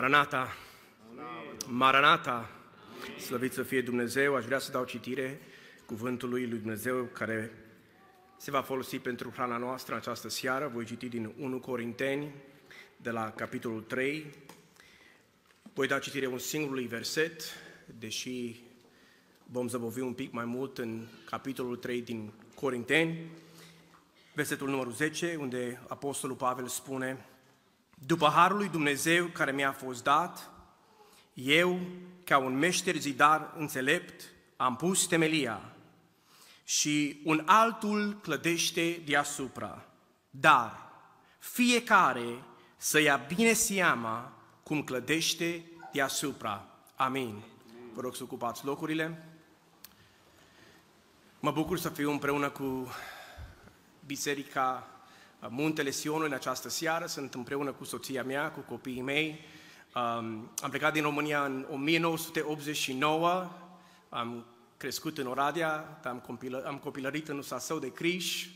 Maranata! Maranata! Slăvit să fie Dumnezeu! Aș vrea să dau citire cuvântului lui Dumnezeu care se va folosi pentru hrana noastră în această seară. Voi citi din 1 Corinteni, de la capitolul 3. Voi da citire un singurului verset, deși vom zăbovi un pic mai mult în capitolul 3 din Corinteni, versetul numărul 10, unde Apostolul Pavel spune După harul lui Dumnezeu care mi-a fost dat, eu, ca un meșter zidar înțelept, am pus temelia și un altul clădește deasupra. Dar fiecare să ia bine seama cum clădește deasupra. Amin. Vă rog să ocupați locurile. Mă bucur să fiu împreună cu Biserica Muntele Sionului în această seară. Sunt împreună cu soția mea, cu copiii mei. Um, am plecat din România în 1989. Am crescut în Oradea, am, copilă, am copilărit în Usasău de Criș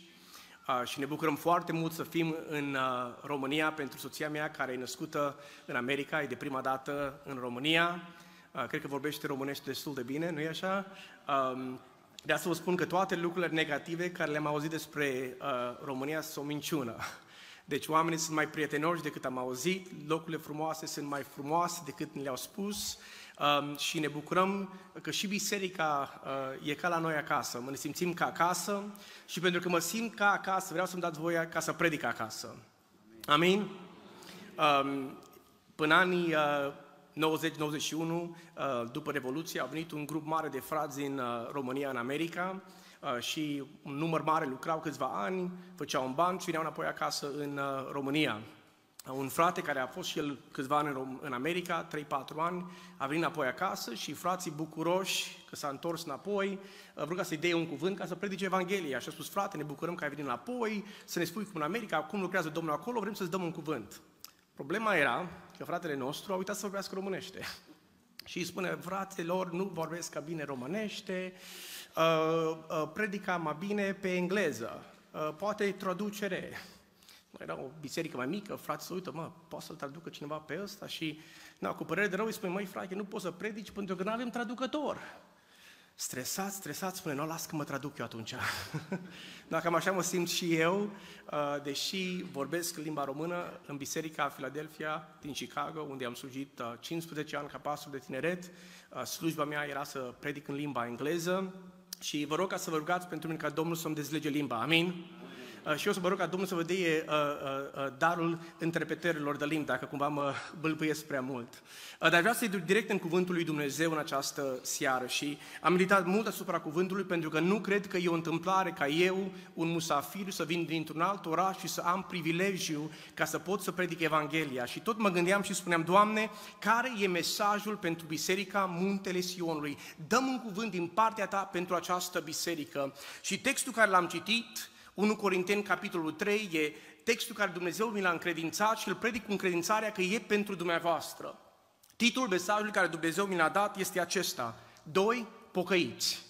uh, și ne bucurăm foarte mult să fim în uh, România pentru soția mea care e născută în America, e de prima dată în România. Uh, cred că vorbește românește destul de bine, nu e așa? Um, de asta vă spun că toate lucrurile negative care le-am auzit despre uh, România sunt o minciună. Deci oamenii sunt mai prietenoși decât am auzit, locurile frumoase sunt mai frumoase decât ne le-au spus um, și ne bucurăm că și biserica uh, e ca la noi acasă, mă ne simțim ca acasă și pentru că mă simt ca acasă, vreau să-mi dați voie ca să predic acasă. Amin? Um, până anii uh, 90-91, uh, după Revoluție, a venit un grup mare de frați din uh, România în America uh, și un număr mare lucrau câțiva ani, făceau un ban și veneau înapoi acasă în România. Un frate care a fost și el câțiva ani în America, 3-4 ani, a venit înapoi acasă și frații bucuroși că s-a întors înapoi, vreau ca să-i dea un cuvânt ca să predice Evanghelia. Și a spus, frate, ne bucurăm că ai venit înapoi, să ne spui cum în America, cum lucrează Domnul acolo, vrem să-ți dăm un cuvânt. Problema era că fratele nostru a uitat să vorbească românește. Și îi spune, fratelor, nu vorbesc ca bine românește, uh, uh, predica mai bine pe engleză, uh, poate traducere. Era o biserică mai mică, frate, să uită, mă, poate să-l traducă cineva pe ăsta? Și, na, cu părere de rău îi spune, măi, frate, nu poți să predici pentru că nu avem traducător. Stresat, stresat, spune, nu, las că mă traduc eu atunci. Dacă cam așa mă simt și eu, uh, deși vorbesc limba română în Biserica Philadelphia din Chicago, unde am slujit 15 uh, ani ca pastor de tineret. Uh, slujba mea era să predic în limba engleză și vă rog ca să vă rugați pentru mine ca Domnul să-mi dezlege limba. Amin? Uh, și eu să mă rog ca Domnul să vă dea uh, uh, darul interpretărilor de limbi, dacă cumva mă bâlbâiesc prea mult. Dar vreau să-i duc direct în cuvântul lui Dumnezeu în această seară și am meditat mult asupra cuvântului pentru că nu cred că e o întâmplare ca eu, un musafir, să vin dintr-un alt oraș și să am privilegiu ca să pot să predic Evanghelia. Și tot mă gândeam și spuneam, Doamne, care e mesajul pentru Biserica Muntele Sionului? Dăm un cuvânt din partea Ta pentru această biserică. Și textul care l-am citit 1 Corinteni, capitolul 3, e textul care Dumnezeu mi l-a încredințat și îl predic cu încredințarea că e pentru dumneavoastră. Titlul mesajului care Dumnezeu mi l-a dat este acesta. Doi pocăiți.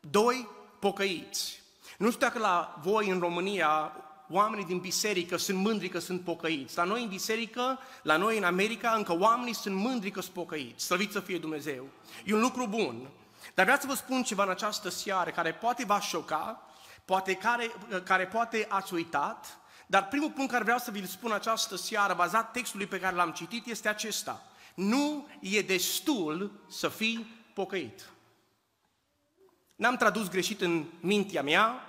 Doi pocăiți. Nu știu dacă la voi în România oamenii din biserică sunt mândri că sunt pocăiți. La noi în biserică, la noi în America, încă oamenii sunt mândri că sunt pocăiți. Slăvit să fie Dumnezeu. E un lucru bun. Dar vreau să vă spun ceva în această seară care poate va șoca, poate care, care poate ați uitat, dar primul punct care vreau să vi-l spun această seară, bazat textului pe care l-am citit, este acesta. Nu e destul să fii pocăit. N-am tradus greșit în mintea mea,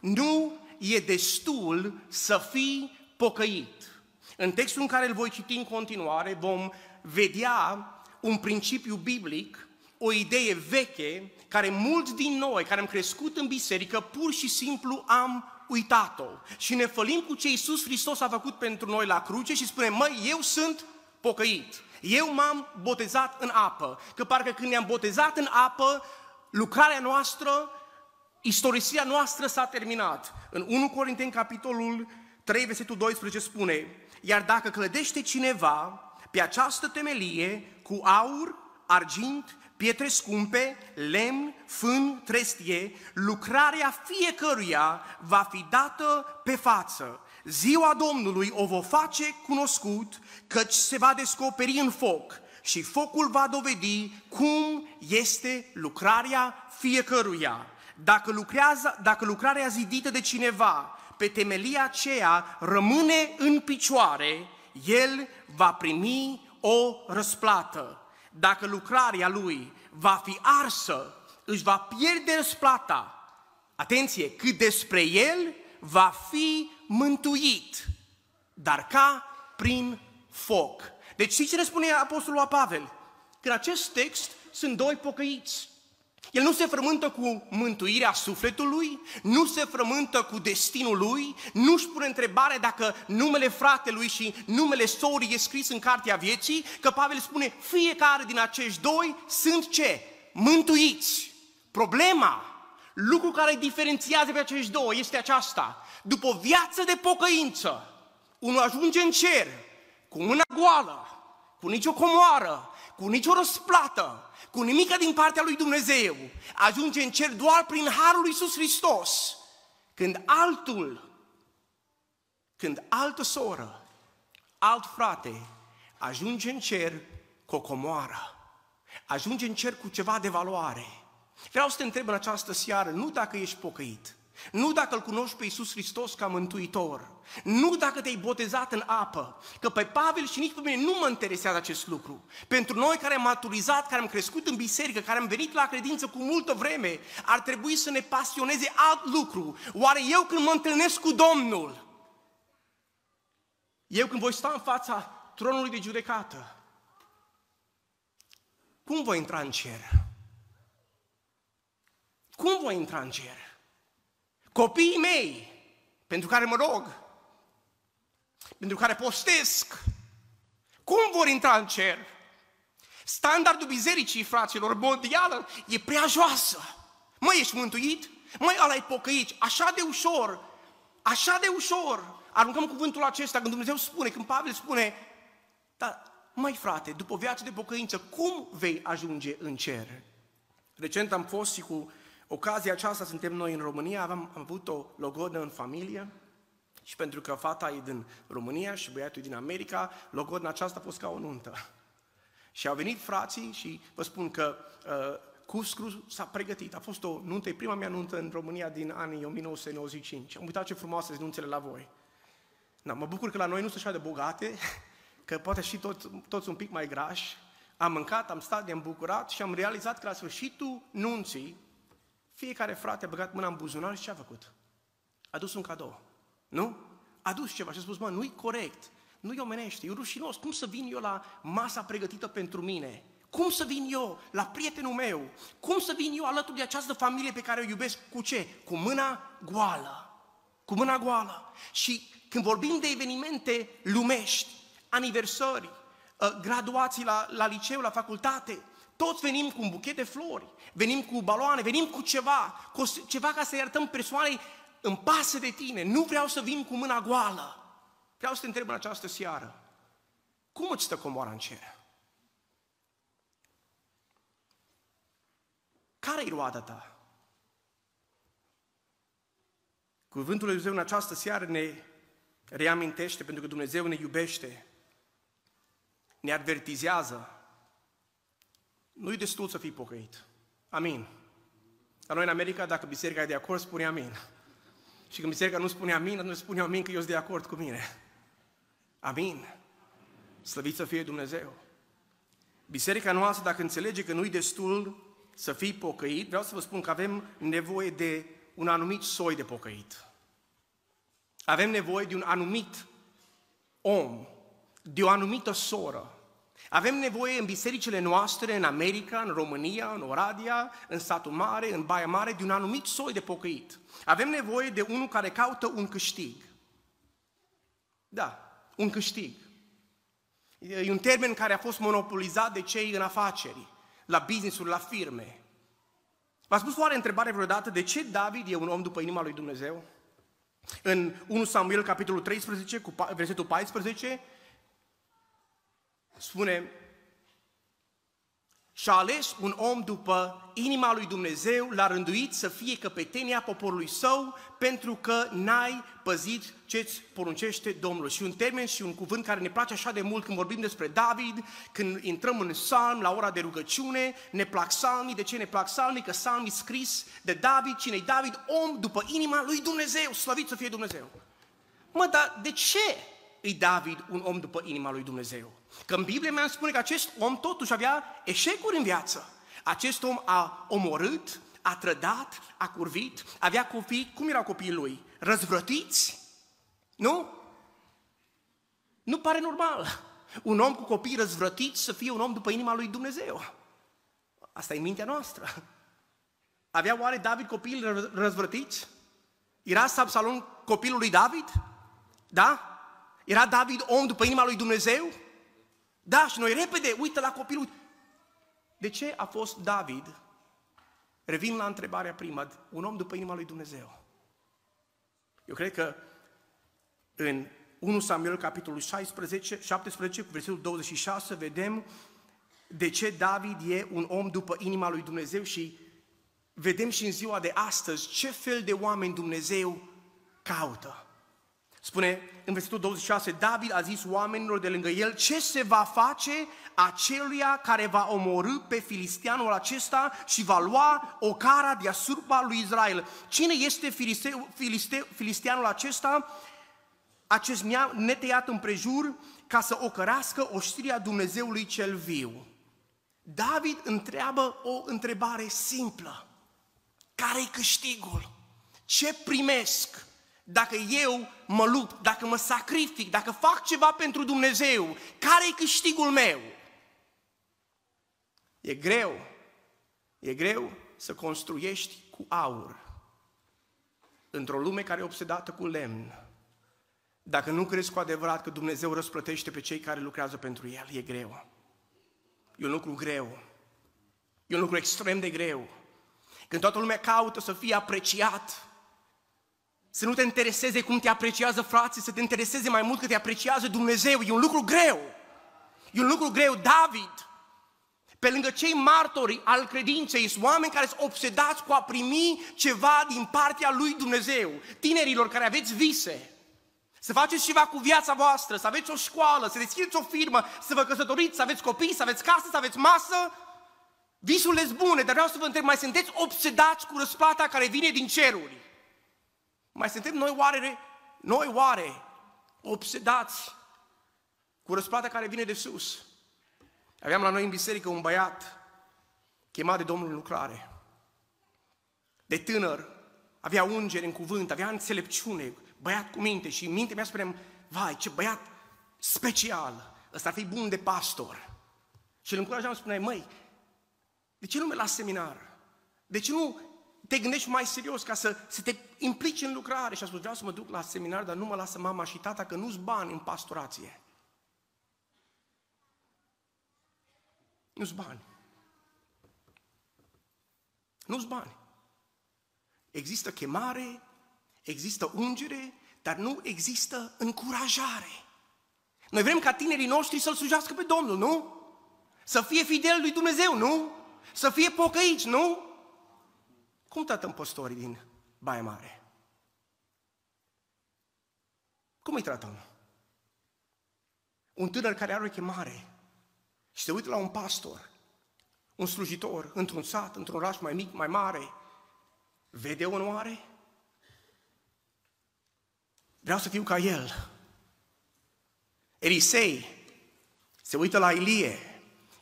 nu e destul să fii pocăit. În textul în care îl voi citi în continuare vom vedea un principiu biblic o idee veche care mulți din noi care am crescut în biserică pur și simplu am uitat-o. Și ne fălim cu ce Iisus Hristos a făcut pentru noi la cruce și spunem, măi, eu sunt pocăit. Eu m-am botezat în apă. Că parcă când ne-am botezat în apă, lucrarea noastră, istorisia noastră s-a terminat. În 1 Corinteni, capitolul 3, versetul 12 spune, iar dacă clădește cineva pe această temelie cu aur, argint, pietre scumpe, lemn, fân, trestie, lucrarea fiecăruia va fi dată pe față. Ziua Domnului o va face cunoscut, căci se va descoperi în foc și focul va dovedi cum este lucrarea fiecăruia. Dacă, lucrează, dacă lucrarea zidită de cineva pe temelia aceea rămâne în picioare, el va primi o răsplată. Dacă lucrarea lui va fi arsă, își va pierde răsplata. Atenție, cât despre el va fi mântuit, dar ca prin foc. Deci știți ce ne spune Apostolul Pavel? Că în acest text sunt doi pocăiți. El nu se frământă cu mântuirea sufletului, nu se frământă cu destinul lui, nu își pune întrebare dacă numele fratelui și numele sorii e scris în cartea vieții, că Pavel spune fiecare din acești doi sunt ce? Mântuiți. Problema, lucru care îi diferențiază pe acești doi este aceasta. După o viață de pocăință, unul ajunge în cer cu mâna goală, cu nicio comoară, cu nicio răsplată, cu nimica din partea lui Dumnezeu, ajunge în cer doar prin harul lui Iisus Hristos. Când altul, când altă soră, alt frate, ajunge în cer cu o comoară, ajunge în cer cu ceva de valoare. Vreau să te întreb în această seară, nu dacă ești pocăit, nu dacă îl cunoști pe Iisus Hristos ca mântuitor, nu dacă te-ai botezat în apă, că pe Pavel și nici pe mine nu mă interesează acest lucru. Pentru noi care am maturizat, care am crescut în biserică, care am venit la credință cu multă vreme, ar trebui să ne pasioneze alt lucru. Oare eu când mă întâlnesc cu Domnul, eu când voi sta în fața tronului de judecată, cum voi intra în cer? Cum voi intra în cer? Copiii mei, pentru care mă rog, pentru care postesc, cum vor intra în cer? Standardul bisericii, fraților, mondială, e prea joasă. Măi, ești mântuit? Măi, ăla e pocăit. Așa de ușor, așa de ușor. Aruncăm cuvântul acesta când Dumnezeu spune, când Pavel spune, dar, măi frate, după viață de pocăință, cum vei ajunge în cer? Recent am fost și cu ocazia aceasta suntem noi în România, am, am avut o logodă în familie și pentru că fata e din România și băiatul e din America, logodna aceasta a fost ca o nuntă. Și au venit frații și vă spun că uh, Cuscru s-a pregătit. A fost o nuntă, e prima mea nuntă în România din anii 1995. Am uitat ce frumoase sunt nunțele la voi. Na, mă bucur că la noi nu sunt așa de bogate, că poate și toți, toți un pic mai grași. Am mâncat, am stat, ne-am bucurat și am realizat că la sfârșitul nunții, fiecare frate a băgat mâna în buzunar și ce a făcut? A dus un cadou. Nu? A dus ceva și a spus, mă, nu-i corect, nu-i omenește, e rușinos. Cum să vin eu la masa pregătită pentru mine? Cum să vin eu la prietenul meu? Cum să vin eu alături de această familie pe care o iubesc? Cu ce? Cu mâna goală. Cu mâna goală. Și când vorbim de evenimente lumești, aniversări, ă, graduații la, la liceu, la facultate, toți venim cu un buchet de flori, venim cu baloane, venim cu ceva, cu ceva ca să iertăm persoanei îmi pasă de tine, nu vreau să vin cu mâna goală. Vreau să te întreb în această seară, cum îți stă comoara în cer? Care-i roada ta? Cuvântul lui Dumnezeu în această seară ne reamintește, pentru că Dumnezeu ne iubește, ne advertizează. Nu-i destul să fii pocăit. Amin. La noi în America, dacă biserica e de acord, spune amin. Și când biserica nu spune amin, nu spune amin că eu sunt de acord cu mine. Amin. Slăvit să fie Dumnezeu. Biserica noastră, dacă înțelege că nu-i destul să fii pocăit, vreau să vă spun că avem nevoie de un anumit soi de pocăit. Avem nevoie de un anumit om, de o anumită soră, avem nevoie în bisericile noastre, în America, în România, în Oradea, în satul mare, în Baia Mare, de un anumit soi de pocăit. Avem nevoie de unul care caută un câștig. Da, un câștig. E un termen care a fost monopolizat de cei în afaceri, la business la firme. V-ați pus oare întrebare vreodată de ce David e un om după inima lui Dumnezeu? În 1 Samuel, capitolul 13, cu versetul 14, spune și a ales un om după inima lui Dumnezeu, l-a rânduit să fie căpetenia poporului său, pentru că n-ai păzit ce-ți poruncește Domnul. Și un termen și un cuvânt care ne place așa de mult când vorbim despre David, când intrăm în psalm, la ora de rugăciune, ne plac psalmii. De ce ne plac psalmii? Că psalmii scris de David. Cine-i David? Om după inima lui Dumnezeu. Slăvit să fie Dumnezeu. Mă, dar de ce îi David un om după inima lui Dumnezeu? Că în Biblie mi-a spune că acest om totuși avea eșecuri în viață. Acest om a omorât, a trădat, a curvit, avea copii, cum erau copiii lui? Răzvrătiți? Nu? Nu pare normal. Un om cu copii răzvrătiți să fie un om după inima lui Dumnezeu. Asta e mintea noastră. Avea oare David copii răzvrătiți? Era Absalom copilul lui David? Da? Era David om după inima lui Dumnezeu? Da, și noi repede, uită la copilul. De ce a fost David? Revin la întrebarea prima, un om după inima lui Dumnezeu. Eu cred că în 1 Samuel, capitolul 16, 17, cu versetul 26, vedem de ce David e un om după inima lui Dumnezeu și vedem și în ziua de astăzi ce fel de oameni Dumnezeu caută. Spune în versetul 26, David a zis oamenilor de lângă el, ce se va face aceluia care va omorâ pe filistianul acesta și va lua o cara deasupra lui Israel. Cine este filisteu, filisteu, filistianul acesta? Acest neteiat împrejur ca să ocărască oștirea Dumnezeului cel viu. David întreabă o întrebare simplă. Care-i câștigul? Ce primesc? dacă eu mă lupt, dacă mă sacrific, dacă fac ceva pentru Dumnezeu, care e câștigul meu? E greu, e greu să construiești cu aur într-o lume care e obsedată cu lemn. Dacă nu crezi cu adevărat că Dumnezeu răsplătește pe cei care lucrează pentru El, e greu. E un lucru greu. E un lucru extrem de greu. Când toată lumea caută să fie apreciat, să nu te intereseze cum te apreciază frații, să te intereseze mai mult că te apreciază Dumnezeu. E un lucru greu. E un lucru greu. David, pe lângă cei martori al credinței, sunt oameni care sunt obsedați cu a primi ceva din partea lui Dumnezeu. Tinerilor care aveți vise, să faceți ceva cu viața voastră, să aveți o școală, să deschideți o firmă, să vă căsătoriți, să aveți copii, să aveți casă, să aveți masă. Visurile sunt bune, dar vreau să vă întreb, mai sunteți obsedați cu răsplata care vine din ceruri? Mai suntem noi oare, noi oare obsedați cu răsplata care vine de sus? Aveam la noi în biserică un băiat chemat de Domnul în lucrare. De tânăr, avea ungeri în cuvânt, avea înțelepciune, băiat cu minte și în minte mea spuneam, vai, ce băiat special, ăsta ar fi bun de pastor. Și îl încurajam, spuneai, măi, de ce nu mergi la seminar? De ce nu te gândești mai serios ca să, să te implici în lucrare și a spus, vreau să mă duc la seminar, dar nu mă lasă mama și tata că nu-s bani în pastorație. Nu-s bani. Nu-s bani. Există chemare, există ungere, dar nu există încurajare. Noi vrem ca tinerii noștri să-L slujească pe Domnul, nu? Să fie fidel lui Dumnezeu, nu? Să fie pocăiți, nu? Cum tratăm păstorii din Baia Mare? Cum îi tratăm? Un tânăr care are o chemare și se uită la un pastor, un slujitor, într-un sat, într-un oraș mai mic, mai mare, vede onoare? Vreau să fiu ca el. Elisei se uită la Ilie.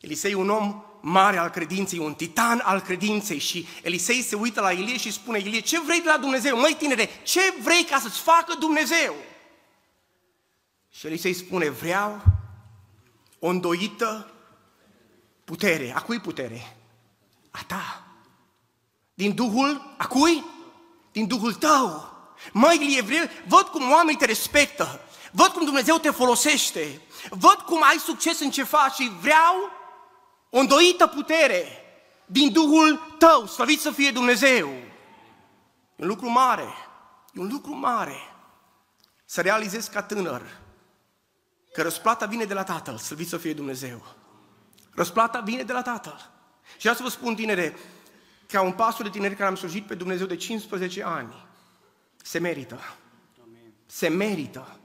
Elisei un om mare al credinței, un titan al credinței și Elisei se uită la Ilie și spune, Ilie, ce vrei de la Dumnezeu? Măi tinere, ce vrei ca să-ți facă Dumnezeu? Și Elisei spune, vreau o îndoită putere. A cui putere? A ta. Din Duhul, a cui? Din Duhul tău. Măi, Ilie, vreau, văd cum oamenii te respectă, văd cum Dumnezeu te folosește, văd cum ai succes în ce faci și vreau o îndoită putere din Duhul tău, slăvit să fie Dumnezeu. E un lucru mare, e un lucru mare să realizezi ca tânăr că răsplata vine de la Tatăl, slăvit să fie Dumnezeu. Răsplata vine de la Tatăl. Și vreau să vă spun, tinere, ca un pastor de tineri care am slujit pe Dumnezeu de 15 ani, se merită. Se merită.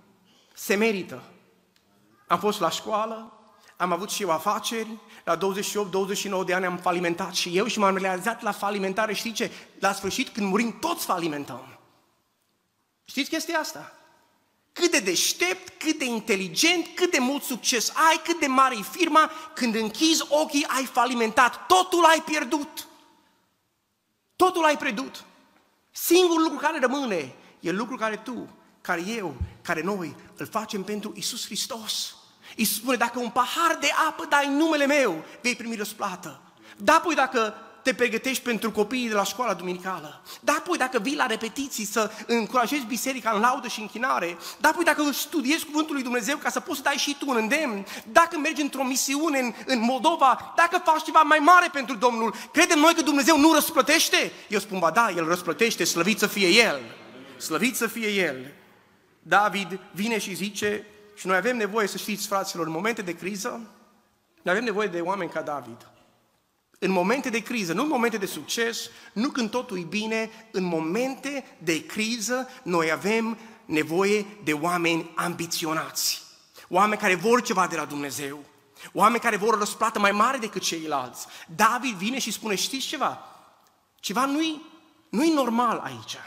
Se merită. Am fost la școală, am avut și eu afaceri, la 28-29 de ani am falimentat și eu și m-am realizat la falimentare, știi ce? La sfârșit, când murim, toți falimentăm. Știți chestia asta? Cât de deștept, cât de inteligent, cât de mult succes ai, cât de mare e firma, când închizi ochii, ai falimentat, totul ai pierdut. Totul ai pierdut. Singurul lucru care rămâne e lucrul care tu, care eu, care noi îl facem pentru Isus Hristos. Îi spune, dacă un pahar de apă dai în numele meu, vei primi răsplată. Da, păi dacă te pregătești pentru copiii de la școala duminicală. Da, păi dacă vii la repetiții să încurajezi biserica în laudă și închinare. Da, păi dacă studiezi Cuvântul lui Dumnezeu ca să poți să dai și tu un îndemn. Dacă mergi într-o misiune în, în Moldova, dacă faci ceva mai mare pentru Domnul, credem noi că Dumnezeu nu răsplătește? Eu spun, ba da, El răsplătește, slăvit să fie El. Slăvit să fie El. David vine și zice, și noi avem nevoie, să știți, fraților, în momente de criză, noi avem nevoie de oameni ca David. În momente de criză, nu în momente de succes, nu când totul e bine, în momente de criză noi avem nevoie de oameni ambiționați. Oameni care vor ceva de la Dumnezeu. Oameni care vor o răsplată mai mare decât ceilalți. David vine și spune, știți ceva? Ceva nu-i, nu-i normal aici.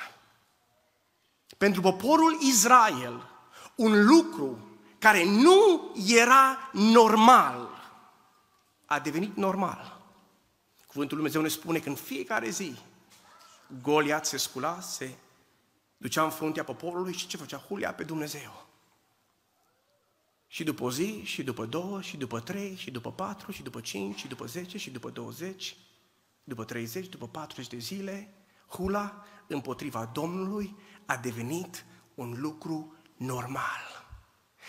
Pentru poporul Israel, un lucru care nu era normal a devenit normal. Cuvântul Lui Dumnezeu ne spune că în fiecare zi Goliat se scula, se ducea în fruntea poporului și ce făcea? Hulia pe Dumnezeu. Și după o zi, și după două, și după trei, și după patru, și după cinci, și după zece, și după douăzeci, după treizeci, după patruzeci de zile, hula împotriva Domnului a devenit un lucru normal.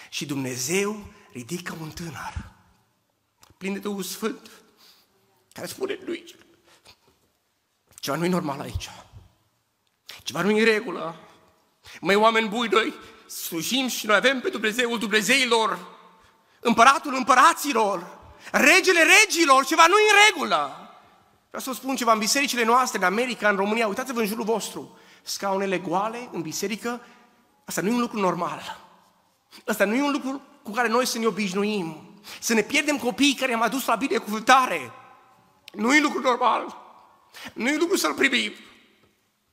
Și Dumnezeu ridică un tânăr plin de Duhul Sfânt, care spune lui, ceva nu e normal aici. Ceva nu e în regulă. Măi, oameni buni, noi slujim și noi avem pe Dumnezeul Dumnezeilor, împăratul împăraților, regele regilor, ceva nu e în regulă. Vreau să vă spun ceva, în bisericile noastre, în America, în România, uitați-vă în jurul vostru, scaunele goale în biserică, asta nu e un lucru normal. Asta nu e un lucru cu care noi să ne obișnuim. Să ne pierdem copiii care am adus la binecuvântare. Nu e lucru normal. Nu e lucru să-l primim.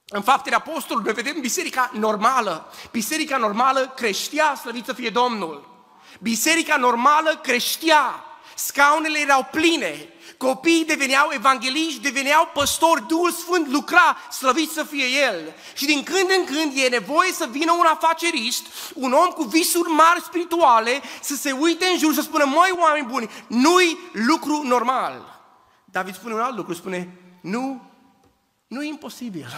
În faptele apostolului noi vedem biserica normală. Biserica normală creștea, slăvit să fie Domnul. Biserica normală creștea. Scaunele erau pline. Copiii deveneau evangeliști, deveneau păstori, Duhul Sfânt lucra, slăvit să fie El. Și din când în când e nevoie să vină un afacerist, un om cu visuri mari spirituale, să se uite în jur, să spună, măi oameni buni, nu-i lucru normal. David spune un alt lucru, spune, nu, nu e imposibil.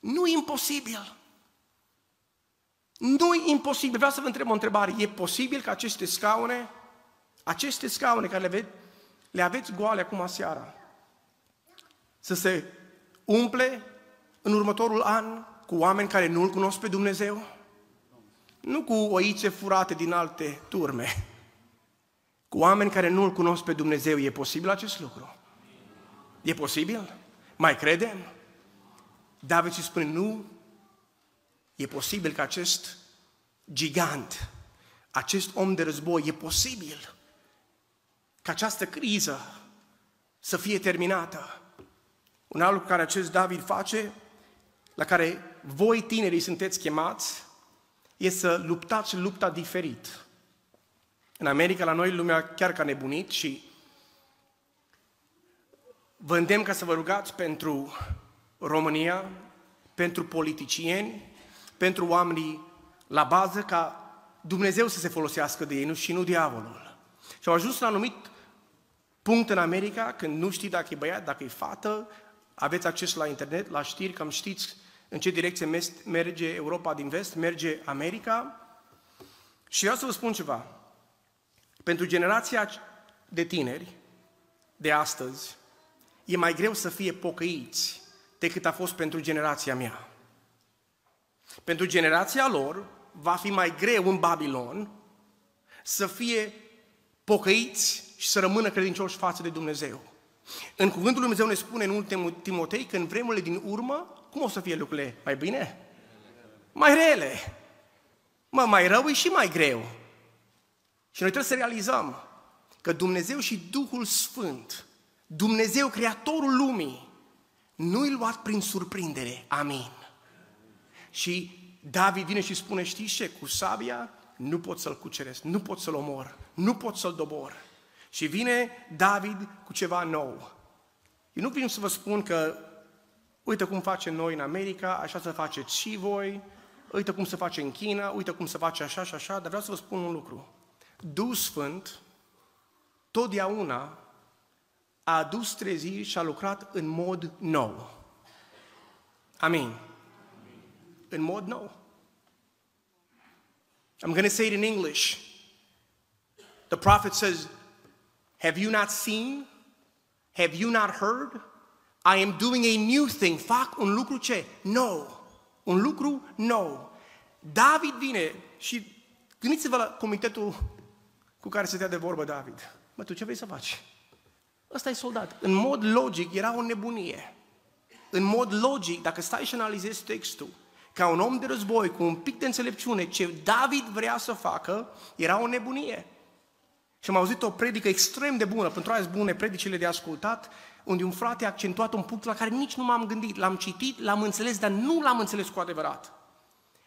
Nu e imposibil. Nu e imposibil. Vreau să vă întreb o întrebare. E posibil ca aceste scaune, aceste scaune care le, ve- le aveți goale acum seara, să se umple în următorul an cu oameni care nu-L cunosc pe Dumnezeu? Nu cu oițe furate din alte turme, cu oameni care nu-L cunosc pe Dumnezeu, e posibil acest lucru? E posibil? Mai credem? David îi spune, nu, e posibil că acest gigant, acest om de război, e posibil ca această criză să fie terminată. Un alt lucru care acest David face, la care voi tinerii sunteți chemați, e să luptați lupta diferit. În America, la noi, lumea chiar ca nebunit și vă îndemn ca să vă rugați pentru România, pentru politicieni, pentru oamenii la bază, ca Dumnezeu să se folosească de ei, nu și nu diavolul. Și au ajuns la un anumit punct în America, când nu știi dacă e băiat, dacă e fată, aveți acces la internet, la știri, cam știți în ce direcție merge Europa din vest, merge America. Și vreau să vă spun ceva. Pentru generația de tineri de astăzi, e mai greu să fie pocăiți decât a fost pentru generația mea. Pentru generația lor va fi mai greu în Babilon să fie pocăiți și să rămână credincioși față de Dumnezeu. În cuvântul lui Dumnezeu ne spune în ultimul Timotei că în vremurile din urmă, cum o să fie lucrurile? Mai bine? Mai rele. Mă, mai rău e și mai greu. Și noi trebuie să realizăm că Dumnezeu și Duhul Sfânt, Dumnezeu, Creatorul lumii, nu-i luat prin surprindere. Amin. Și David vine și spune, știi ce, cu sabia nu pot să-l cuceresc, nu pot să-l omor, nu pot să-l dobor. Și vine David cu ceva nou. Eu nu vin să vă spun că uite cum facem noi în America, așa să faceți și voi, uite cum se face în China, uite cum se face așa și așa, dar vreau să vă spun un lucru. Duh Sfânt totdeauna a adus treziri și a lucrat în mod nou. Amin. În mod nou. I'm going to say it in English. The prophet says, Have you not seen? Have you not heard? I am doing a new thing. Fac un lucru ce? Nou. Un lucru nou. David vine și gândiți-vă la comitetul cu care se de vorbă David. Mă, tu ce vrei să faci? Ăsta e soldat. În mod logic era o nebunie. În mod logic, dacă stai și analizezi textul, ca un om de război cu un pic de înțelepciune, ce David vrea să facă, era o nebunie. Și am auzit o predică extrem de bună, pentru aia bune predicile de ascultat, unde un frate a accentuat un punct la care nici nu m-am gândit. L-am citit, l-am înțeles, dar nu l-am înțeles cu adevărat.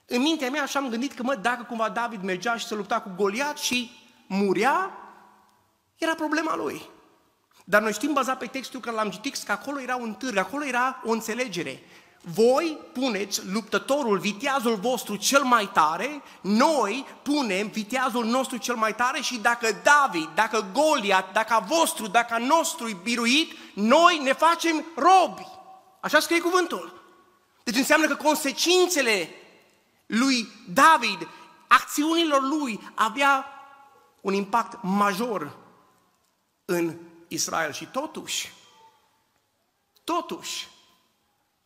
În mintea mea așa am gândit că, mă, dacă cumva David mergea și se lupta cu Goliat și murea, era problema lui. Dar noi știm, bazat pe textul că l-am citit, că acolo era un târg, acolo era o înțelegere. Voi puneți luptătorul, viteazul vostru cel mai tare, noi punem viteazul nostru cel mai tare și dacă David, dacă Goliat, dacă a vostru, dacă a nostru e biruit, noi ne facem robi. Așa scrie cuvântul. Deci înseamnă că consecințele lui David, acțiunilor lui, avea un impact major în Israel. Și totuși, totuși, îl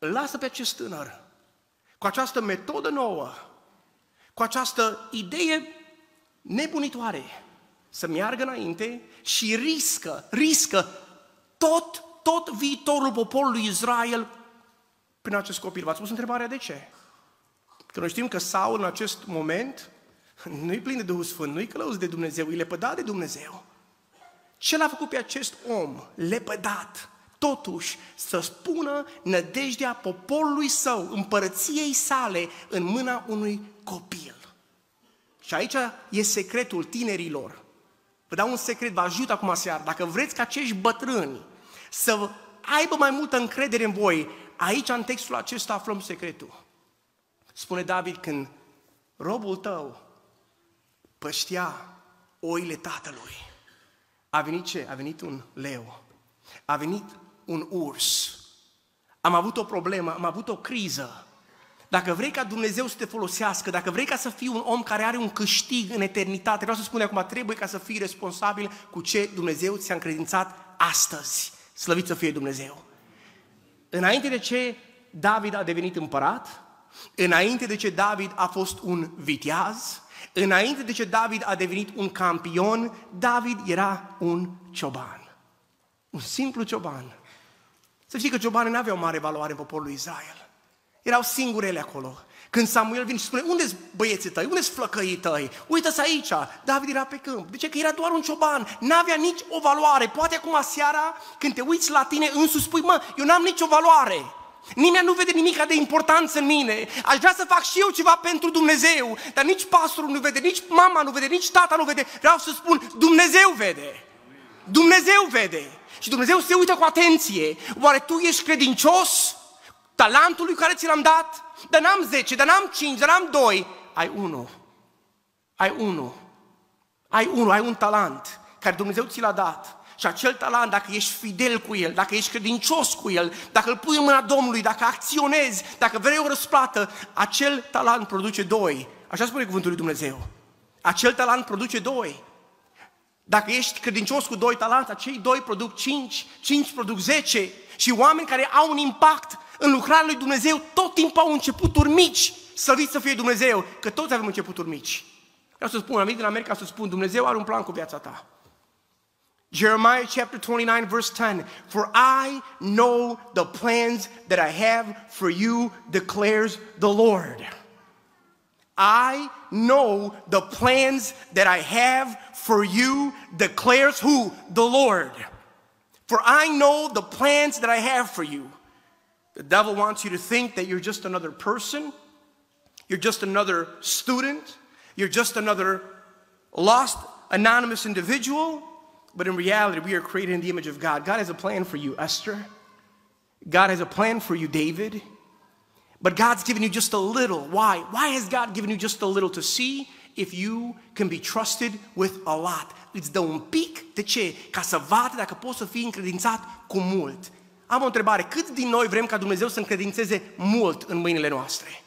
lasă pe acest tânăr cu această metodă nouă, cu această idee nebunitoare să meargă înainte și riscă, riscă tot, tot viitorul poporului Israel prin acest copil. V-ați pus întrebarea de ce? Că noi știm că Saul în acest moment nu-i plin de Duhul Sfânt, nu-i călăuz de Dumnezeu, e lepădat de Dumnezeu. Ce l-a făcut pe acest om lepădat? Totuși să spună nădejdea poporului său, împărăției sale, în mâna unui copil. Și aici e secretul tinerilor. Vă dau un secret, vă ajut acum seara. Dacă vreți ca acești bătrâni să aibă mai multă încredere în voi, aici în textul acesta aflăm secretul. Spune David, când robul tău păștea oile tatălui, a venit ce? A venit un leu. A venit un urs. Am avut o problemă, am avut o criză. Dacă vrei ca Dumnezeu să te folosească, dacă vrei ca să fii un om care are un câștig în eternitate, vreau să spun acum, trebuie ca să fii responsabil cu ce Dumnezeu ți-a încredințat astăzi. Slăvit să fie Dumnezeu. Înainte de ce David a devenit împărat, înainte de ce David a fost un viteaz, înainte de ce David a devenit un campion, David era un cioban. Un simplu cioban. Să știi că ciobanii nu aveau mare valoare în poporul lui Israel. Erau singurele acolo. Când Samuel vine și spune, unde sunt băieții tăi, unde sunt flăcăii tăi? Uită-ți aici, David era pe câmp. De ce? Că era doar un cioban, n-avea nici o valoare. Poate acum seara, când te uiți la tine însuți, spui, mă, eu n-am nicio valoare. Nimeni nu vede nimic de importanță în mine. Aș vrea să fac și eu ceva pentru Dumnezeu, dar nici pastorul nu vede, nici mama nu vede, nici tata nu vede. Vreau să spun, Dumnezeu vede. Dumnezeu vede. Și Dumnezeu se uită cu atenție. Oare tu ești credincios talentului care ți l-am dat? Dar n-am 10, dar n-am 5, dar n-am 2. Ai unul. Ai unul. Ai unul, ai un talent care Dumnezeu ți l-a dat. Și acel talent, dacă ești fidel cu el, dacă ești credincios cu el, dacă îl pui în mâna Domnului, dacă acționezi, dacă vrei o răsplată, acel talent produce doi. Așa spune cuvântul lui Dumnezeu. Acel talent produce doi. Dacă ești credincios cu doi talanți, acei doi produc cinci, cinci produc zece. Și oameni care au un impact în lucrarea lui Dumnezeu tot timpul au începuturi mici. Să să fie Dumnezeu, că toți avem începuturi mici. Vreau să spun, am venit din America să spun, Dumnezeu are un plan cu viața ta. Jeremiah chapter 29, verse 10 For I know the plans that I have for you, declares the Lord. I know the plans that I have for you, declares who? The Lord. For I know the plans that I have for you. The devil wants you to think that you're just another person, you're just another student, you're just another lost, anonymous individual. But in reality, we are created in the image of God. God has a plan for you, Esther. God has a plan for you, David. But God's given you just a little. Why? Why has God given you just a little to see if you can be trusted with a lot? Îți dă un pic de ce? Ca să vadă dacă poți să fii încredințat cu mult. Am o întrebare. Câți din noi vrem ca Dumnezeu să încredințeze mult în mâinile noastre?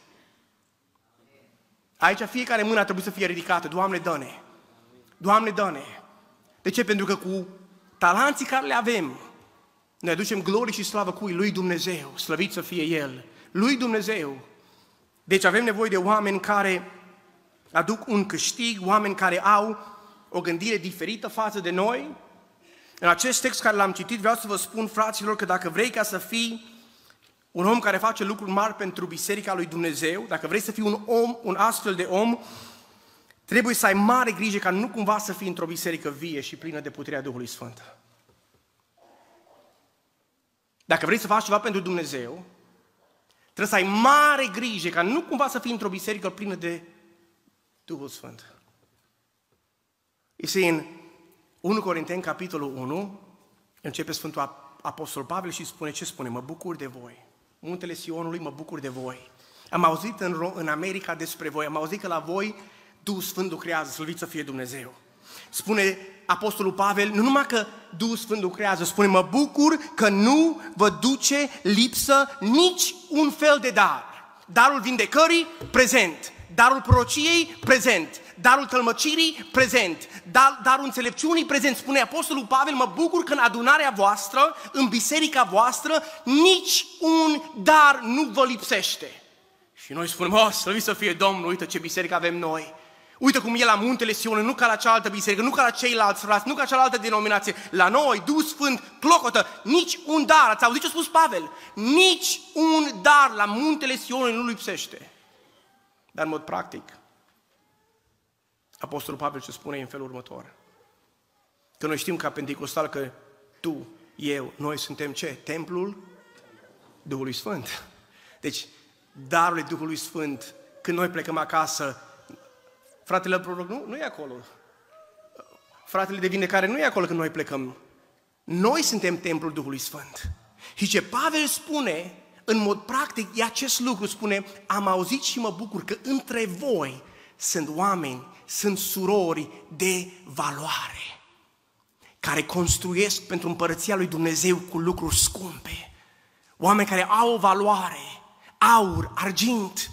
Aici fiecare mână ar trebui să fie ridicată. Doamne, dă-ne! Doamne, dă-ne! De ce? Pentru că cu talanții care le avem, ne aducem glorie și slavă cui? Lui Dumnezeu, slăvit să fie El, lui Dumnezeu. Deci avem nevoie de oameni care aduc un câștig, oameni care au o gândire diferită față de noi. În acest text care l-am citit, vreau să vă spun, fraților, că dacă vrei ca să fii un om care face lucruri mari pentru Biserica lui Dumnezeu, dacă vrei să fii un om, un astfel de om, trebuie să ai mare grijă ca nu cumva să fii într-o biserică vie și plină de puterea Duhului Sfânt. Dacă vrei să faci ceva pentru Dumnezeu, trebuie să ai mare grijă ca nu cumva să fii într-o biserică plină de Duhul Sfânt. Este în 1 Corinteni, capitolul 1, începe Sfântul Apostol Pavel și spune ce spune? Mă bucur de voi muntele Sionului, mă bucur de voi. Am auzit în, în America despre voi, am auzit că la voi Duhul Sfânt lucrează, slăvit să fie Dumnezeu. Spune Apostolul Pavel, nu numai că Duhul Sfânt lucrează, spune, mă bucur că nu vă duce lipsă nici un fel de dar. Darul vindecării, prezent. Darul prorociei, prezent darul tălmăcirii prezent, dar, darul înțelepciunii prezent. Spune Apostolul Pavel, mă bucur că în adunarea voastră, în biserica voastră, nici un dar nu vă lipsește. Și noi spunem, oh, slăvit să fie Domnul, uite ce biserică avem noi. Uite cum e la muntele Sion, nu ca la cealaltă biserică, nu ca la ceilalți frați, nu ca cealaltă denominație. La noi, Duh Sfânt, clocotă, nici un dar. Ați auzit ce a spus Pavel? Nici un dar la muntele Sion nu lipsește. Dar în mod practic, Apostolul Pavel ce spune în felul următor. Că noi știm ca Pentecostal că tu, eu, noi suntem ce? Templul Duhului Sfânt. Deci, darul Duhului Sfânt, când noi plecăm acasă, fratele proroc nu, nu e acolo. Fratele de vindecare nu e acolo când noi plecăm. Noi suntem templul Duhului Sfânt. Și ce Pavel spune, în mod practic, e acest lucru, spune, am auzit și mă bucur că între voi sunt oameni sunt surori de valoare, care construiesc pentru împărăția lui Dumnezeu cu lucruri scumpe. Oameni care au o valoare, aur, argint,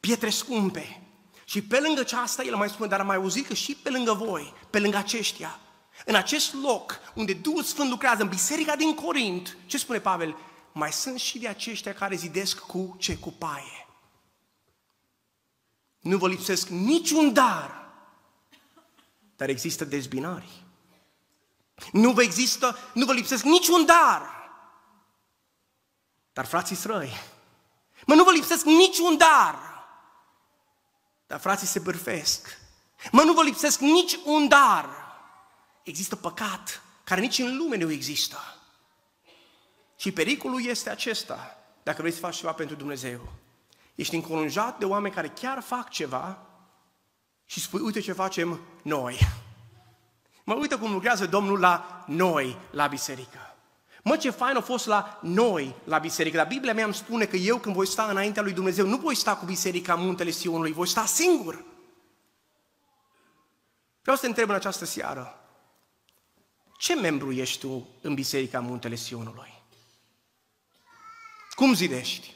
pietre scumpe. Și pe lângă aceasta, el mai spune, dar am mai auzit că și pe lângă voi, pe lângă aceștia, în acest loc unde Duhul Sfânt lucrează, în biserica din Corint, ce spune Pavel? Mai sunt și de aceștia care zidesc cu ce? Cu paie. Nu vă lipsesc niciun dar dar există dezbinări. Nu vă există, nu vă lipsesc niciun dar. Dar frații străi, mă, nu vă lipsesc niciun dar. Dar frații se bârfesc. Mă, nu vă lipsesc nici un dar. Există păcat care nici în lume nu există. Și pericolul este acesta, dacă vrei să faci ceva pentru Dumnezeu. Ești înconjat de oameni care chiar fac ceva, și spui, uite ce facem noi. Mă uită cum lucrează Domnul la noi, la biserică. Mă, ce fain a fost la noi, la biserică. Dar Biblia mea îmi spune că eu când voi sta înaintea lui Dumnezeu, nu voi sta cu biserica muntele Sionului, voi sta singur. Vreau să te întreb în această seară, ce membru ești tu în biserica muntele Sionului? Cum zidești?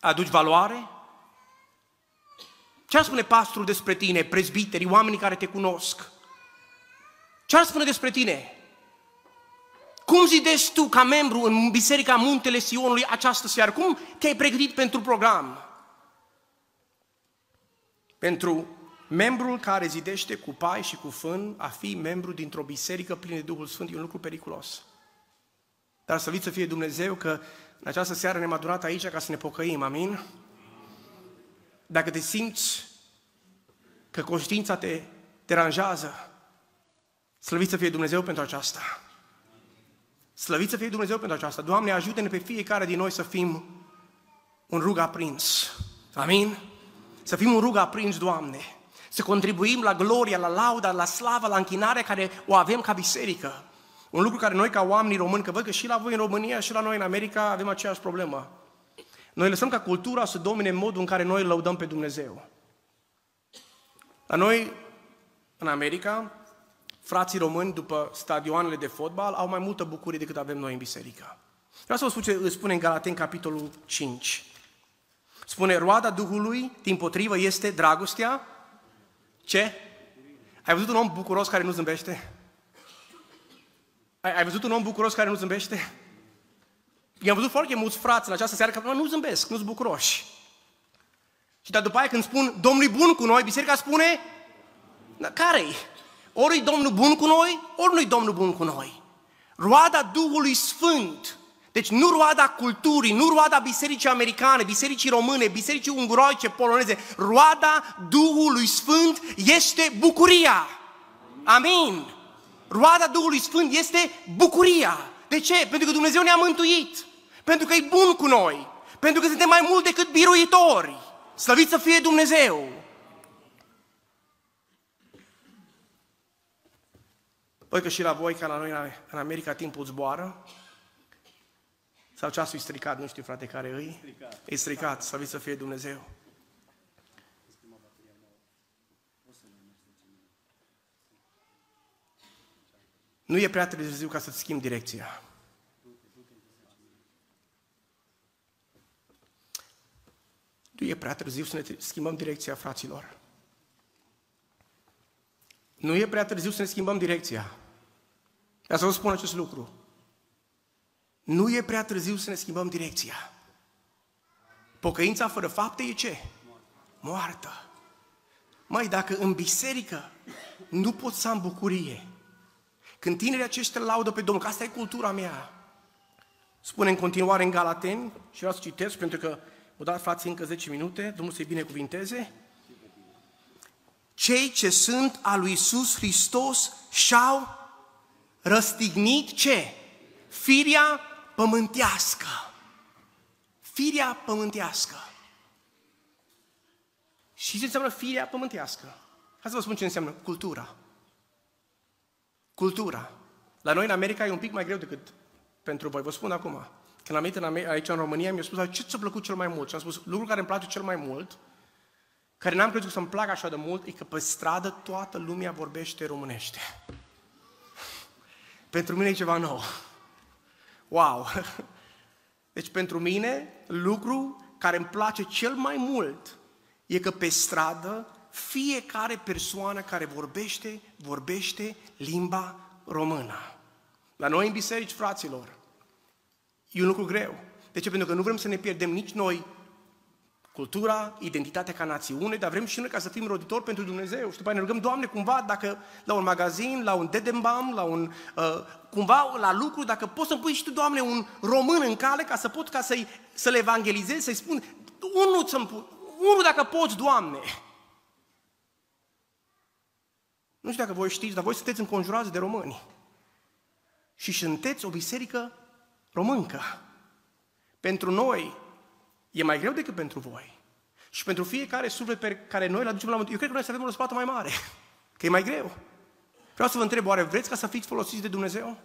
Aduci valoare? Ce ar spune pastorul despre tine, prezbiterii, oamenii care te cunosc? Ce ar spune despre tine? Cum zidești tu ca membru în Biserica Muntele Sionului această seară? Cum te-ai pregătit pentru program? Pentru Membrul care zidește cu pai și cu fân, a fi membru dintr-o biserică plină de Duhul Sfânt, e un lucru periculos. Dar să să fie Dumnezeu că în această seară ne-am adunat aici ca să ne pocăim, amin? Dacă te simți că conștiința te deranjează, slăvit să fie Dumnezeu pentru aceasta. Slăvit să fie Dumnezeu pentru aceasta. Doamne, ajută-ne pe fiecare din noi să fim un rug aprins. Amin? Să fim un rug aprins, Doamne. Să contribuim la gloria, la lauda, la slava, la închinare care o avem ca biserică. Un lucru care noi ca oameni români, că văd că și la voi în România și la noi în America avem aceeași problemă. Noi lăsăm ca cultura să domine în modul în care noi lăudăm pe Dumnezeu. La noi, în America, frații români, după stadioanele de fotbal, au mai multă bucurie decât avem noi în biserică. Vreau să vă spun ce spune în Galaten, capitolul 5. Spune, roada Duhului, din potrivă, este dragostea. Ce? Ai văzut un om bucuros care nu zâmbește? Ai, ai văzut un om bucuros care nu zâmbește? I-am văzut foarte mulți frați în această seară care nu zâmbesc, nu sunt bucuroși. Și dar după aia când spun Domnul e bun cu noi, biserica spune, care-i? Ori e Domnul bun cu noi, ori nu-i Domnul bun cu noi. Roada Duhului Sfânt, deci nu roada culturii, nu roada bisericii americane, bisericii române, bisericii unguroice, poloneze, roada Duhului Sfânt este bucuria. Amin. Roada Duhului Sfânt este bucuria. De ce? Pentru că Dumnezeu ne-a mântuit. Pentru că e bun cu noi. Pentru că suntem mai mult decât biruitori. Slăvit să fie Dumnezeu! Văd că și la voi, ca la noi în America, timpul zboară. Sau ceasul e stricat, nu știu frate care îi. Stricat. E stricat, slăvit să fie Dumnezeu. Nu e prea târziu ca să-ți schimbi direcția. Nu e prea târziu să ne schimbăm direcția, fraților. Nu e prea târziu să ne schimbăm direcția. Ca să vă spun acest lucru. Nu e prea târziu să ne schimbăm direcția. Pocăința fără fapte e ce? Moartă. Mai dacă în biserică nu pot să am bucurie, când tinerii aceștia laudă pe Domnul, că asta e cultura mea, spune în continuare în Galateni, și vreau să citesc pentru că Vă dați frații încă 10 minute, Domnul să-i binecuvinteze. Cei ce sunt al lui Isus Hristos și-au răstignit ce? Firia pământească. Firia pământească. Și ce înseamnă firia pământească? Hai să vă spun ce înseamnă cultura. Cultura. La noi în America e un pic mai greu decât pentru voi. Vă spun acum. Când am venit aici în România, mi-a spus, ce ți-a plăcut cel mai mult? Și am spus, lucrul care îmi place cel mai mult, care n-am crezut să-mi placă așa de mult, e că pe stradă toată lumea vorbește românește. Pentru mine e ceva nou. Wow! Deci pentru mine, lucru care îmi place cel mai mult e că pe stradă fiecare persoană care vorbește, vorbește limba română. La noi în biserici, fraților, E un lucru greu. De ce? Pentru că nu vrem să ne pierdem nici noi cultura, identitatea ca națiune, dar vrem și noi ca să fim roditori pentru Dumnezeu. Și după ne rugăm, Doamne, cumva, dacă la un magazin, la un dedembam, la un, uh, cumva la lucru, dacă poți să-mi pui și tu, Doamne, un român în cale ca să pot ca să-i, să le evangelizez, să-i spun, unul să pui, unul dacă poți, Doamne. Nu știu dacă voi știți, dar voi sunteți înconjurați de români. Și sunteți o biserică româncă. Pentru noi e mai greu decât pentru voi. Și pentru fiecare suflet pe care noi îl aducem la Eu cred că noi să avem o răspată mai mare, că e mai greu. Vreau să vă întreb, oare vreți ca să fiți folosiți de Dumnezeu?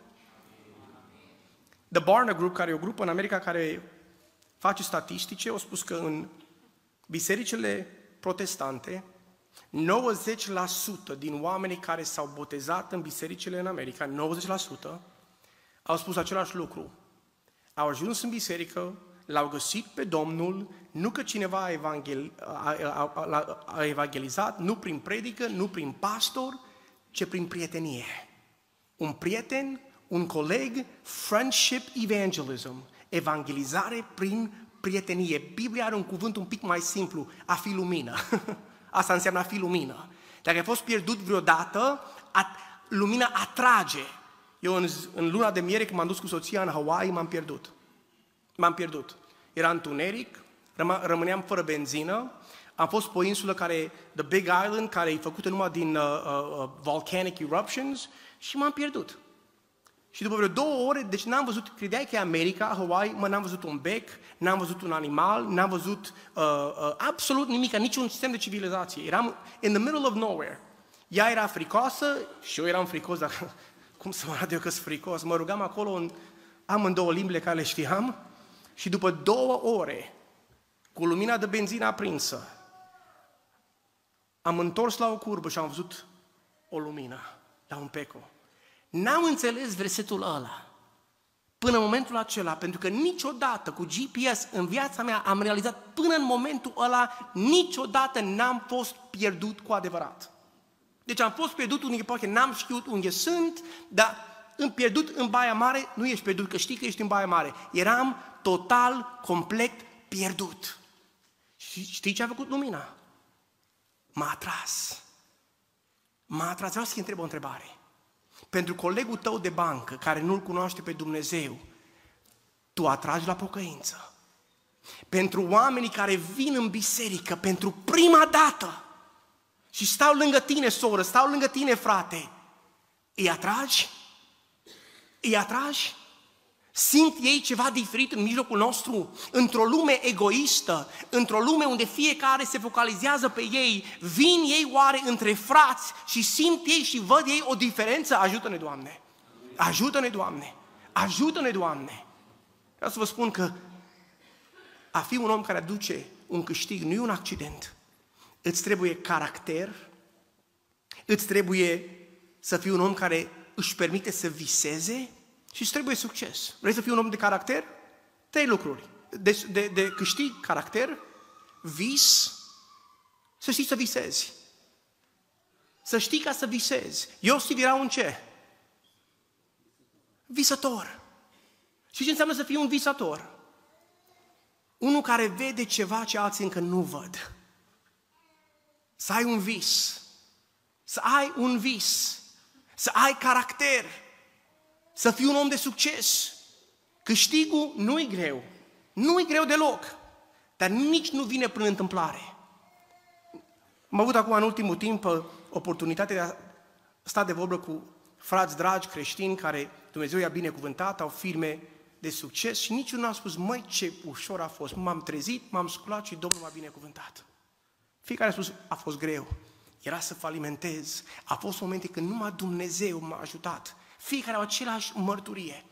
The Barna Group, care e o grupă în America care face statistice, au spus că în bisericile protestante, 90% din oamenii care s-au botezat în bisericile în America, 90%, au spus același lucru au ajuns în biserică, l-au găsit pe Domnul, nu că cineva a, evangel, a, a, a, a evangelizat, nu prin predică, nu prin pastor, ci prin prietenie. Un prieten, un coleg, friendship evangelism, evangelizare prin prietenie. Biblia are un cuvânt un pic mai simplu, a fi lumină. Asta înseamnă a fi lumină. Dacă ai fost pierdut vreodată, a, lumina atrage. Eu în, în luna de miere, când m-am dus cu soția în Hawaii, m-am pierdut. M-am pierdut. Era întuneric, rămâneam rămâneam fără benzină, am fost pe o insulă care, The Big Island, care e făcută numai din uh, uh, uh, volcanic eruptions și m-am pierdut. Și după vreo două ore, deci n-am văzut, credeai că e America, Hawaii, mă, n-am văzut un bec, n-am văzut un animal, n-am văzut uh, uh, absolut nimic, niciun sistem de civilizație. Eram in the middle of nowhere. Ea era fricoasă și eu eram fricos, dar cum să mă arăt eu că sunt fricos? Mă rugam acolo în amândouă limbile care le știam și după două ore, cu lumina de benzină aprinsă, am întors la o curbă și am văzut o lumină, la un peco. N-am înțeles versetul ăla până în momentul acela, pentru că niciodată cu GPS în viața mea am realizat până în momentul ăla, niciodată n-am fost pierdut cu adevărat. Deci am fost pierdut unde poate n-am știut unde sunt, dar în pierdut în Baia Mare, nu ești pierdut, că știi că ești în Baia Mare. Eram total, complet pierdut. Și știi ce a făcut lumina? M-a atras. M-a atras. Vreau să-i întreb o întrebare. Pentru colegul tău de bancă, care nu-L cunoaște pe Dumnezeu, tu atragi la pocăință. Pentru oamenii care vin în biserică pentru prima dată și stau lângă tine, soră, stau lângă tine, frate, îi atragi? Îi atragi? Simt ei ceva diferit în mijlocul nostru? Într-o lume egoistă, într-o lume unde fiecare se focalizează pe ei, vin ei oare între frați și simt ei și văd ei o diferență? Ajută-ne, Doamne! Ajută-ne, Doamne! Ajută-ne, Doamne! Vreau să vă spun că a fi un om care aduce un câștig nu e un accident. Îți trebuie caracter, îți trebuie să fii un om care își permite să viseze, și îți trebuie succes. Vrei să fii un om de caracter? Trei lucruri. De, de, de câștig caracter, vis, să știi să visezi. Să știi ca să visezi. Iosif era un ce? Visător. Și ce înseamnă să fii un visator? Unul care vede ceva ce alții încă nu văd. Să ai un vis. Să ai un vis. Să ai caracter să fii un om de succes. Câștigul nu e greu, nu e greu deloc, dar nici nu vine prin întâmplare. Am avut acum în ultimul timp uh, oportunitatea de a sta de vorbă cu frați dragi creștini care Dumnezeu i-a binecuvântat, au firme de succes și niciunul n-a spus, măi, ce ușor a fost, m-am trezit, m-am sculat și Domnul m-a binecuvântat. Fiecare a spus, a fost greu, era să falimentez, a fost momente când numai Dumnezeu m-a ajutat. Fiecare au același mărturie.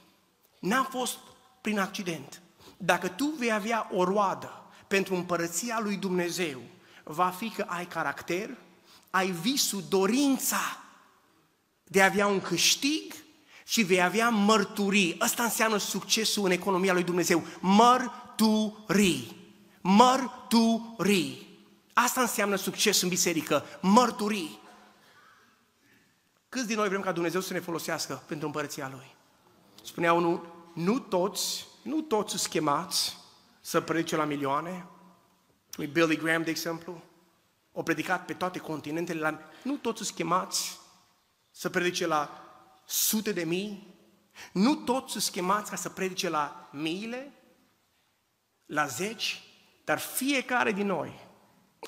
N-a fost prin accident. Dacă tu vei avea o roadă pentru împărăția lui Dumnezeu, va fi că ai caracter, ai visul, dorința de a avea un câștig și vei avea mărturii. Asta înseamnă succesul în economia lui Dumnezeu. Mărturii. Mărturii. Asta înseamnă succes în biserică. Mărturii. Câți din noi vrem ca Dumnezeu să ne folosească pentru împărăția Lui? Spunea unul, nu toți, nu toți sunt chemați să predice la milioane. Lui Billy Graham, de exemplu, o predicat pe toate continentele, la... nu toți sunt chemați să predice la sute de mii, nu toți sunt chemați ca să predice la miile, la zeci, dar fiecare din noi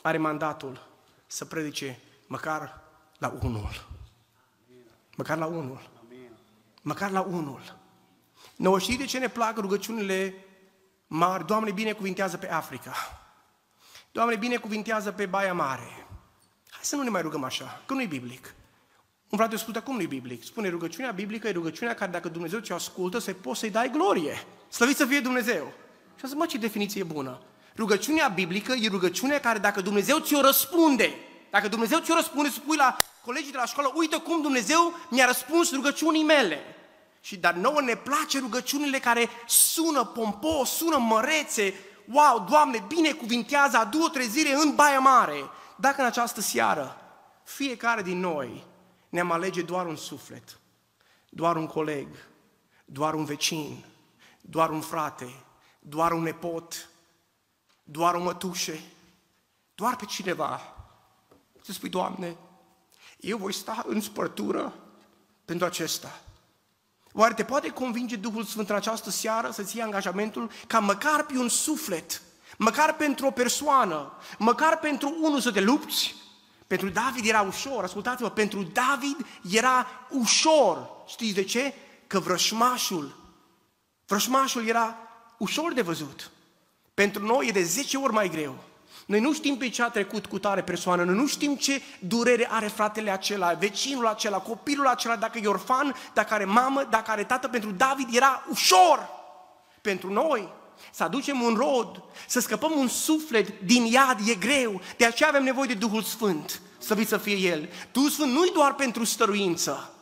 are mandatul să predice măcar la unul. Măcar la unul. Măcar la unul. Noi știi de ce ne plac rugăciunile mari? Doamne, binecuvintează pe Africa. Doamne, binecuvintează pe Baia Mare. Hai să nu ne mai rugăm așa, că nu e biblic. Un frate spune, cum nu e biblic? Spune, rugăciunea biblică e rugăciunea care dacă Dumnezeu ți-o ascultă, să poți să-i dai glorie. Slăvit să fie Dumnezeu. Și zic, mă, ce definiție bună. Rugăciunea biblică e rugăciunea care dacă Dumnezeu ți-o răspunde, dacă Dumnezeu ți-o răspunde, spui la colegii de la școală, uite cum Dumnezeu mi-a răspuns rugăciunii mele. Și dar nouă ne place rugăciunile care sună pompos, sună mărețe, wow, Doamne, binecuvintează a două trezire în Baia Mare. Dacă în această seară fiecare din noi ne-am alege doar un suflet, doar un coleg, doar un vecin, doar un frate, doar un nepot, doar o mătușe, doar pe cineva Să spui, Doamne, eu voi sta în spărtură pentru acesta. Oare te poate convinge Duhul Sfânt în această seară să-ți iei angajamentul ca măcar pe un suflet, măcar pentru o persoană, măcar pentru unul să te lupți? Pentru David era ușor, ascultați-vă, pentru David era ușor. Știți de ce? Că vrășmașul, vrășmașul era ușor de văzut. Pentru noi e de 10 ori mai greu. Noi nu știm pe ce a trecut cu tare persoană, noi nu știm ce durere are fratele acela, vecinul acela, copilul acela, dacă e orfan, dacă are mamă, dacă are tată. Pentru David era ușor. Pentru noi, să aducem un rod, să scăpăm un suflet din iad, e greu. De aceea avem nevoie de Duhul Sfânt, să să fie El. Duhul Sfânt nu-i doar pentru stăruință,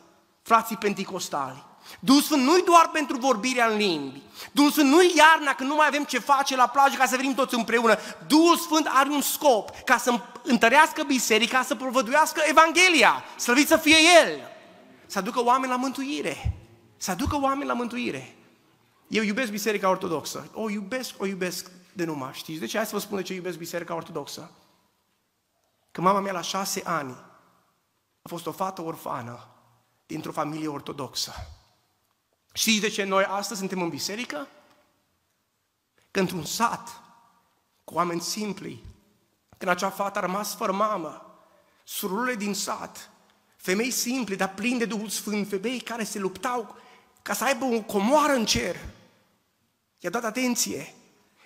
frații penticostali. Duhul Sfânt nu-i doar pentru vorbirea în limbi. Duhul Sfânt nu-i iarna când nu mai avem ce face la plajă ca să venim toți împreună. Duhul Sfânt are un scop ca să întărească biserica, să provăduiască Evanghelia. Slăvit să fie El. Să aducă oameni la mântuire. Să aducă oameni la mântuire. Eu iubesc Biserica Ortodoxă. O iubesc, o iubesc de numai. Știți de ce? Hai să vă spun de ce iubesc Biserica Ortodoxă. Că mama mea la șase ani a fost o fată orfană dintr-o familie ortodoxă. Știți de ce noi astăzi suntem în biserică? Că într-un sat, cu oameni simpli, când acea fată a rămas fără mamă, surorile din sat, femei simple, dar pline de Duhul Sfânt, femei care se luptau ca să aibă o comoară în cer, i-a dat atenție,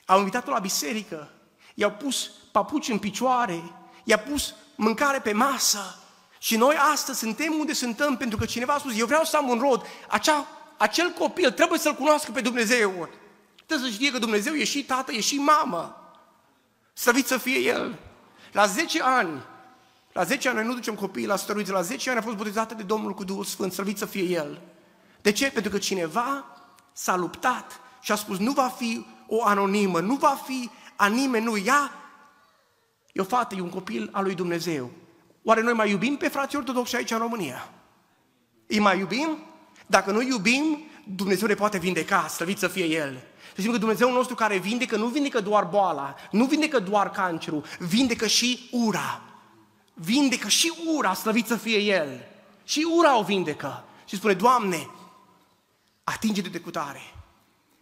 au invitat-o la biserică, i-au pus papuci în picioare, i-a pus mâncare pe masă. Și noi astăzi suntem unde suntem pentru că cineva a spus, eu vreau să am un rod. Acea, acel copil trebuie să-L cunoască pe Dumnezeu. Trebuie să știe că Dumnezeu e și tată, e și mamă. Slăvit să fie El. La 10 ani, la 10 ani noi nu ducem copiii la stăruiți, la 10 ani a fost botezată de Domnul cu Duhul Sfânt, slăvit să fie El. De ce? Pentru că cineva s-a luptat și a spus, nu va fi o anonimă, nu va fi a nimeni, nu, ea e o fată, e un copil al lui Dumnezeu. Oare noi mai iubim pe frații ortodoxi aici în România? Îi mai iubim? Dacă nu iubim, Dumnezeu ne poate vindeca, slăvit să fie El. Să știm că Dumnezeu nostru care vindecă, nu vindecă doar boala, nu vindecă doar cancerul, vindecă și ura. Vindecă și ura, slăvit să fie El. Și ura o vindecă. Și spune, Doamne, atinge de cutare.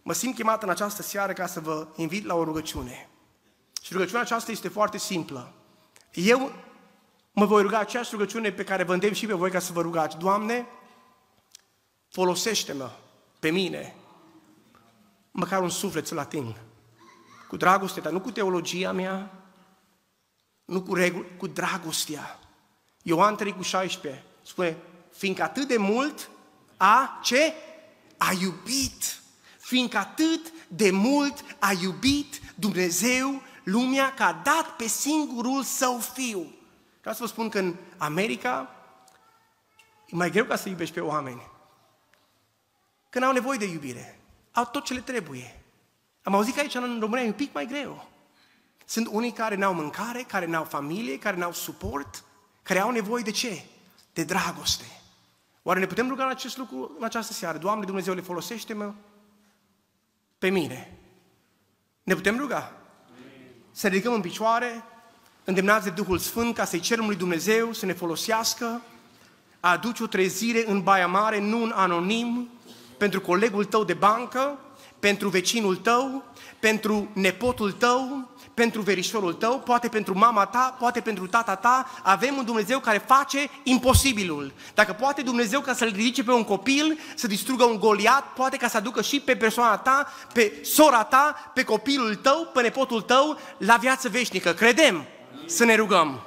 Mă simt chemat în această seară ca să vă invit la o rugăciune. Și rugăciunea aceasta este foarte simplă. Eu mă voi ruga aceeași rugăciune pe care vă îndemn și pe voi ca să vă rugați. Doamne, folosește-mă pe mine, măcar un suflet să-l ating. Cu dragoste, dar nu cu teologia mea, nu cu reguli, cu dragostea. Ioan 3 cu 16 spune, fiindcă atât de mult a ce? A iubit. Fiindcă atât de mult a iubit Dumnezeu lumea că a dat pe singurul său fiu. Vreau să vă spun că în America e mai greu ca să iubești pe oameni. Când au nevoie de iubire. Au tot ce le trebuie. Am auzit că aici în România e un pic mai greu. Sunt unii care n-au mâncare, care n-au familie, care n-au suport, care au nevoie de ce? De dragoste. Oare ne putem ruga la acest lucru în această seară? Doamne Dumnezeu, le folosește-mă pe mine. Ne putem ruga? Să ridicăm în picioare, îndemnați de Duhul Sfânt ca să-i cerem lui Dumnezeu să ne folosească, a aduce o trezire în Baia Mare, nu un anonim, pentru colegul tău de bancă, pentru vecinul tău, pentru nepotul tău, pentru verișorul tău, poate pentru mama ta, poate pentru tata ta, avem un Dumnezeu care face imposibilul. Dacă poate Dumnezeu ca să-l ridice pe un copil, să distrugă un goliat, poate ca să aducă și pe persoana ta, pe sora ta, pe copilul tău, pe nepotul tău, la viață veșnică. Credem să ne rugăm.